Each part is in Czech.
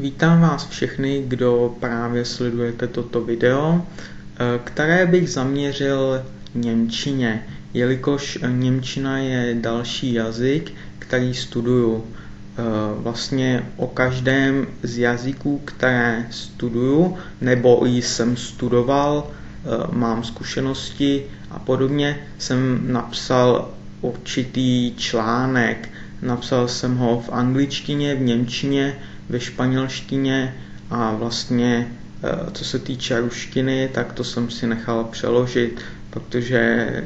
Vítám vás všechny, kdo právě sledujete toto video, eh, které bych zaměřil Němčině, jelikož Němčina je další jazyk, který studuju. Eh, vlastně o každém z jazyků, které studuju, nebo jsem studoval, eh, mám zkušenosti a podobně, jsem napsal určitý článek. Napsal jsem ho v angličtině, v němčině, ve španělštině a vlastně eh, co se týče ruštiny, tak to jsem si nechal přeložit, protože eh,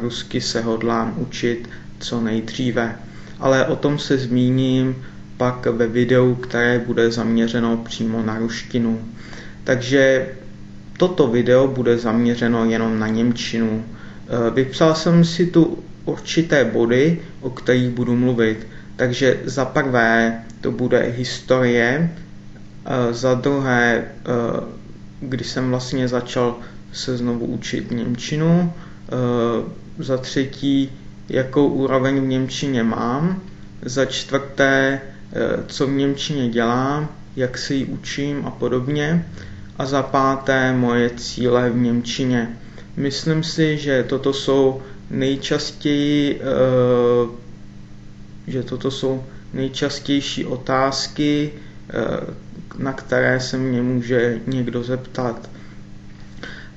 rusky se hodlám učit co nejdříve. Ale o tom se zmíním pak ve videu, které bude zaměřeno přímo na ruštinu. Takže toto video bude zaměřeno jenom na Němčinu. Eh, vypsal jsem si tu určité body, o kterých budu mluvit. Takže za prvé to bude historie, za druhé, když jsem vlastně začal se znovu učit Němčinu, za třetí, jakou úroveň v Němčině mám, za čtvrté, co v Němčině dělám, jak se ji učím a podobně, a za páté, moje cíle v Němčině. Myslím si, že toto jsou nejčastěji, že toto jsou nejčastější otázky, eh, na které se mě může někdo zeptat.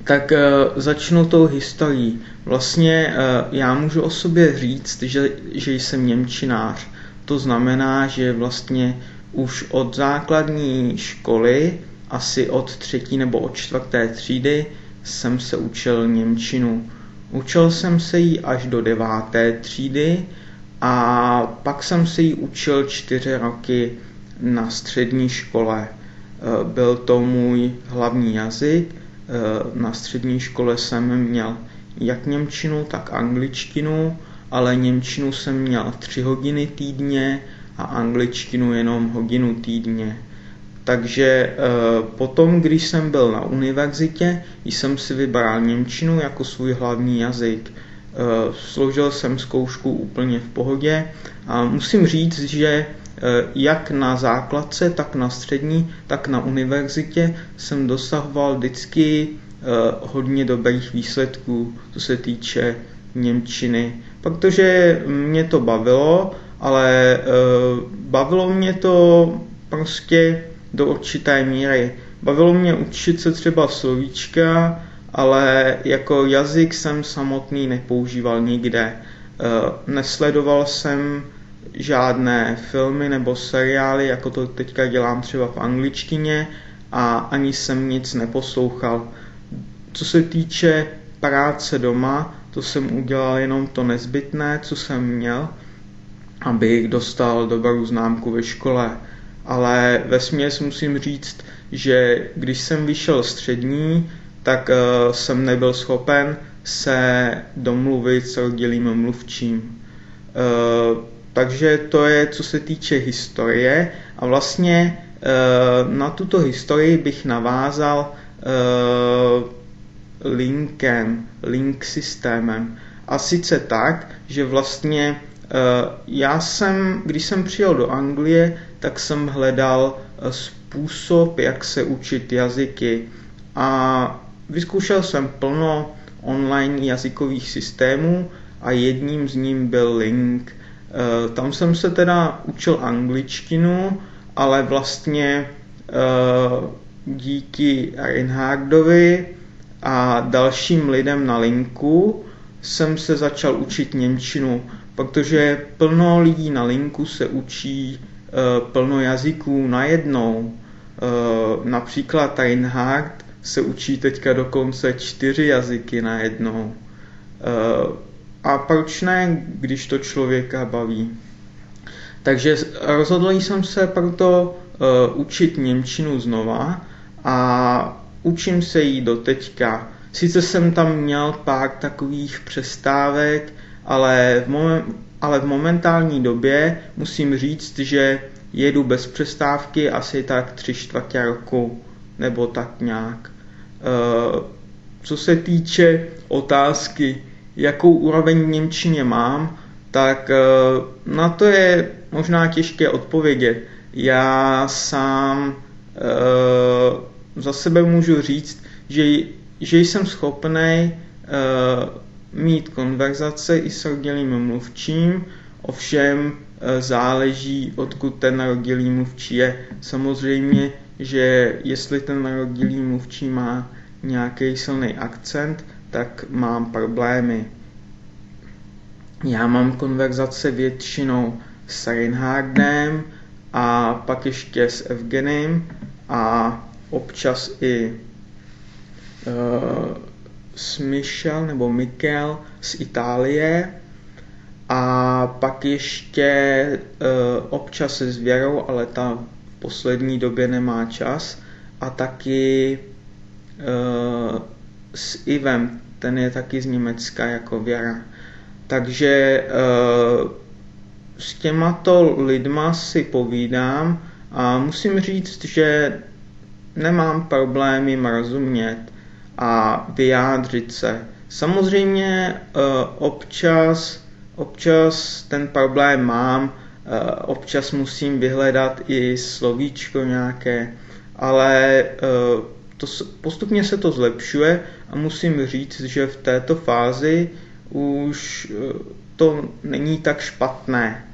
Tak eh, začnu tou historií. Vlastně eh, já můžu o sobě říct, že, že jsem Němčinář. To znamená, že vlastně už od základní školy, asi od třetí nebo od čtvrté třídy, jsem se učil Němčinu. Učil jsem se ji až do deváté třídy, a pak jsem si ji učil čtyři roky na střední škole. Eh, byl to můj hlavní jazyk. Eh, na střední škole jsem měl jak Němčinu, tak angličtinu, ale Němčinu jsem měl tři hodiny týdně a angličtinu jenom hodinu týdně. Takže eh, potom, když jsem byl na univerzitě, jsem si vybral Němčinu jako svůj hlavní jazyk. Eh, složil jsem zkoušku úplně v pohodě a musím říct, že eh, jak na základce, tak na střední, tak na univerzitě jsem dosahoval vždycky eh, hodně dobrých výsledků, co se týče Němčiny, protože mě to bavilo, ale bavilo mě to prostě do určité míry. Bavilo mě učit se třeba slovíčka, ale jako jazyk jsem samotný nepoužíval nikde. E, nesledoval jsem žádné filmy nebo seriály, jako to teďka dělám třeba v angličtině a ani jsem nic neposlouchal. Co se týče práce doma, to jsem udělal jenom to nezbytné, co jsem měl, abych dostal dobrou známku ve škole. Ale ve směs musím říct, že když jsem vyšel střední, tak uh, jsem nebyl schopen se domluvit s oddělým mluvčím. Uh, takže to je, co se týče historie a vlastně uh, na tuto historii bych navázal uh, linkem, link systémem. A sice tak, že vlastně já jsem, když jsem přijel do Anglie, tak jsem hledal způsob, jak se učit jazyky. A Vyzkoušel jsem plno online jazykových systémů a jedním z ním byl Link. Eh, tam jsem se teda učil angličtinu, ale vlastně eh, díky Reinhardovi a dalším lidem na linku jsem se začal učit Němčinu, protože plno lidí na linku se učí eh, plno jazyků najednou. Například Reinhard se učí teďka dokonce čtyři jazyky najednou. Eh, a proč ne, když to člověka baví? Takže rozhodl jsem se proto uh, učit Němčinu znova a učím se jí do teďka. Sice jsem tam měl pár takových přestávek, ale v, moment, ale v momentální době musím říct, že jedu bez přestávky asi tak tři čtvrtě roku, nebo tak nějak. Eh, co se týče otázky, jakou úroveň Němčině mám, tak eh, na to je možná těžké odpovědět. Já sám za sebe můžu říct, že, že jsem schopný mít konverzace i s rodilým mluvčím, ovšem záleží, odkud ten rodilý mluvčí je. Samozřejmě, že jestli ten rodilý mluvčí má nějaký silný akcent, tak mám problémy. Já mám konverzace většinou s Reinhardem a pak ještě s Evgenem a občas i uh, s Michel nebo Mikel z Itálie a pak ještě uh, občas s Věrou, ale ta poslední době nemá čas a taky uh, s Ivem, ten je taky z Německa jako Věra. Takže uh, s těmato lidma si povídám a musím říct, že nemám problém jim rozumět a vyjádřit se. Samozřejmě uh, občas, občas ten problém mám, občas musím vyhledat i slovíčko nějaké, ale uh, to, postupně se to zlepšuje a musím říct, že v této fázi už to není tak špatné.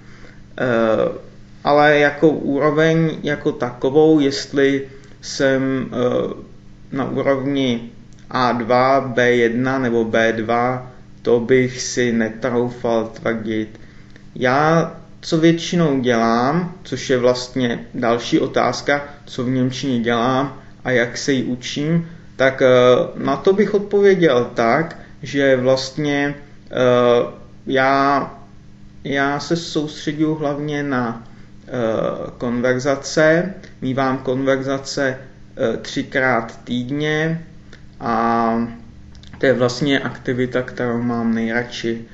Ale jako úroveň jako takovou, jestli jsem na úrovni A2, B1 nebo B2, to bych si netroufal tvrdit. Já co většinou dělám, což je vlastně další otázka, co v Němčině dělám a jak se ji učím, tak eh, na to bych odpověděl tak, že vlastně eh, já, já se soustředím hlavně na eh, konverzace, mývám konverzace třikrát týdně a to je vlastně aktivita, kterou mám nejradši.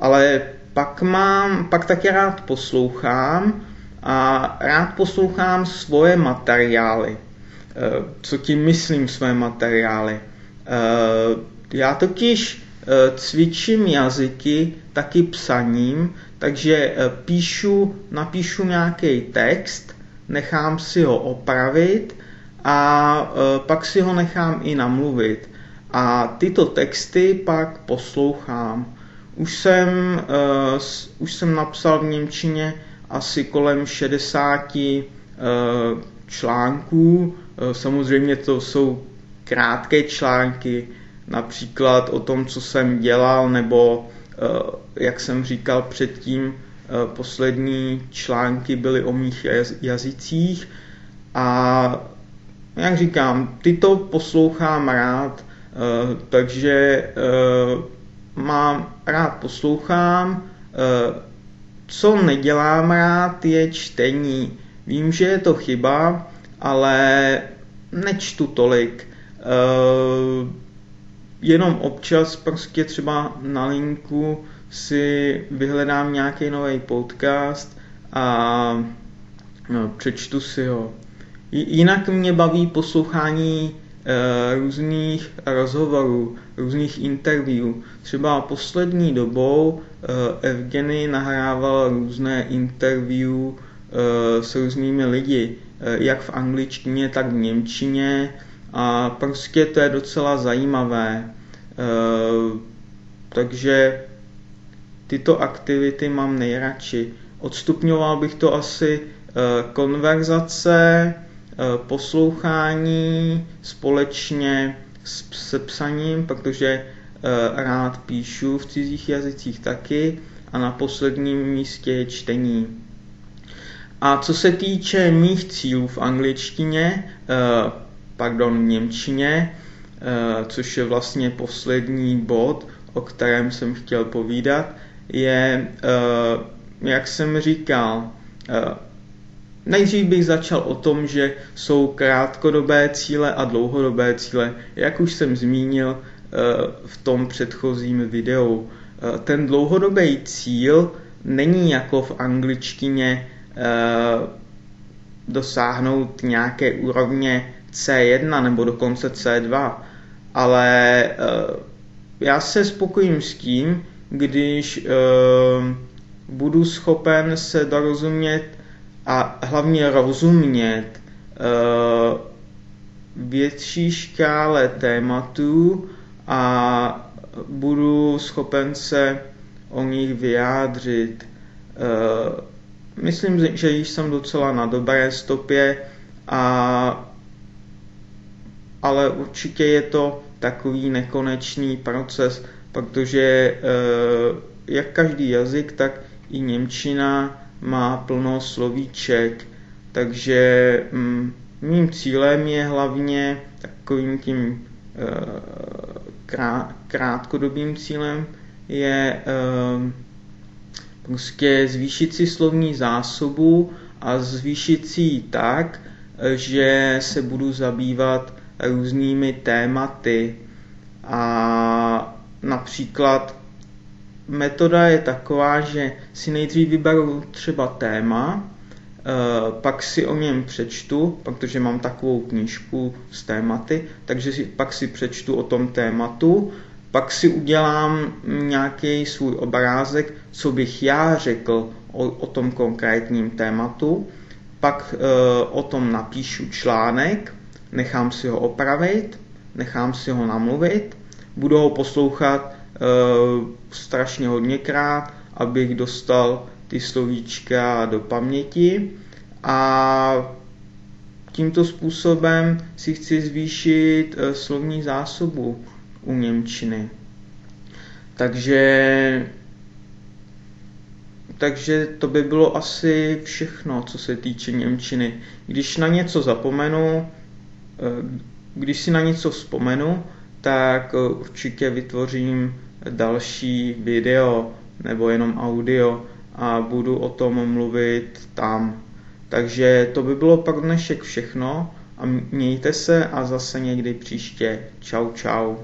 Ale pak mám, pak taky rád poslouchám a rád poslouchám svoje materiály. Eh, co tím myslím své materiály? Eh, já totiž eh, cvičím jazyky taky psaním, takže píšu, napíšu nějaký text, nechám si ho opravit a pak si ho nechám i namluvit. A tyto texty pak poslouchám. Už jsem, uh, už jsem napsal v Němčině asi kolem 60 uh, článků. Uh, samozřejmě to jsou krátké články, například o tom, co jsem dělal, nebo jak jsem říkal předtím, poslední články byly o mých jazycích a jak říkám, tyto poslouchám rád, Eh, takže eh, mám rád poslouchám. Eh, co nedělám rád je čtení. Vím, že je to chyba, ale nečtu tolik. Jenom občas prostě třeba na linku si vyhledám nějaký nový podcast a no, přečtu si ho. Jinak mě baví poslouchání Eh, různých rozhovorů, různých interview. Třeba poslední dobou eh, Evgeny nahrával různé interview eh, s různými lidi, jak v angličtině, tak v němčině a prostě to je docela zajímavé. Takže tyto aktivity mám nejradši. Odstupňoval bych to asi konverzace, Eh, poslouchání společně se psaním, protože eh, rád píšu v cizích jazycích taky a na posledním místě je čtení. A co se týče mých cílů v angličtině, eh, pardon, v němčině, což je vlastně poslední bod, o kterém jsem chtěl povídat, je, jak jsem říkal, Nejdřív bych začal o tom, že jsou krátkodobé cíle a dlouhodobé cíle, jak už jsem zmínil eh, v tom předchozím videu. Eh, ten dlouhodobý cíl není jako v angličtině eh, dosáhnout nějaké úrovně C1 nebo dokonce C2, ale já se spokojím s tím, když budu schopen se dorozumět a hlavně rozumět uh, větší škále tématů a budu schopen se o nich vyjádřit. Uh, myslím, že již jsem docela na dobré stopě, a, ale určitě je to takový nekonečný proces, protože uh, jak každý jazyk, tak i Němčina má plno slovíček, takže mm, mým cílem je hlavně takovým tím eh, krátkodobým cílem je eh, prostě zvýšit si slovní zásobu a zvýšit si ji tak, že se budu zabývat různými tématy. A například metoda je taková, že si nejdřív vyberu třeba téma, eh, pak si o něm přečtu, protože mám takovou knížku s tématy, takže si, pak si přečtu o tom tématu, pak si udělám nějaký svůj obrázek, co bych já řekl o, o tom konkrétním tématu, pak e, o tom napíšu článek, nechám si ho opravit, nechám si ho namluvit, budu ho poslouchat strašně hodněkrát, abych dostal ty slovíčka do paměti a tímto způsobem si chci zvýšit eh, slovní zásobu u Němčiny. Takže takže to by bylo asi všechno, co se týče Němčiny. Když na něco zapomenu, eh, když si na něco vzpomenu, tak určitě vytvořím další video nebo jenom audio a budu o tom mluvit tam. Takže to by bylo pro dnešek všechno a mějte se a zase někdy příště. Čau čau.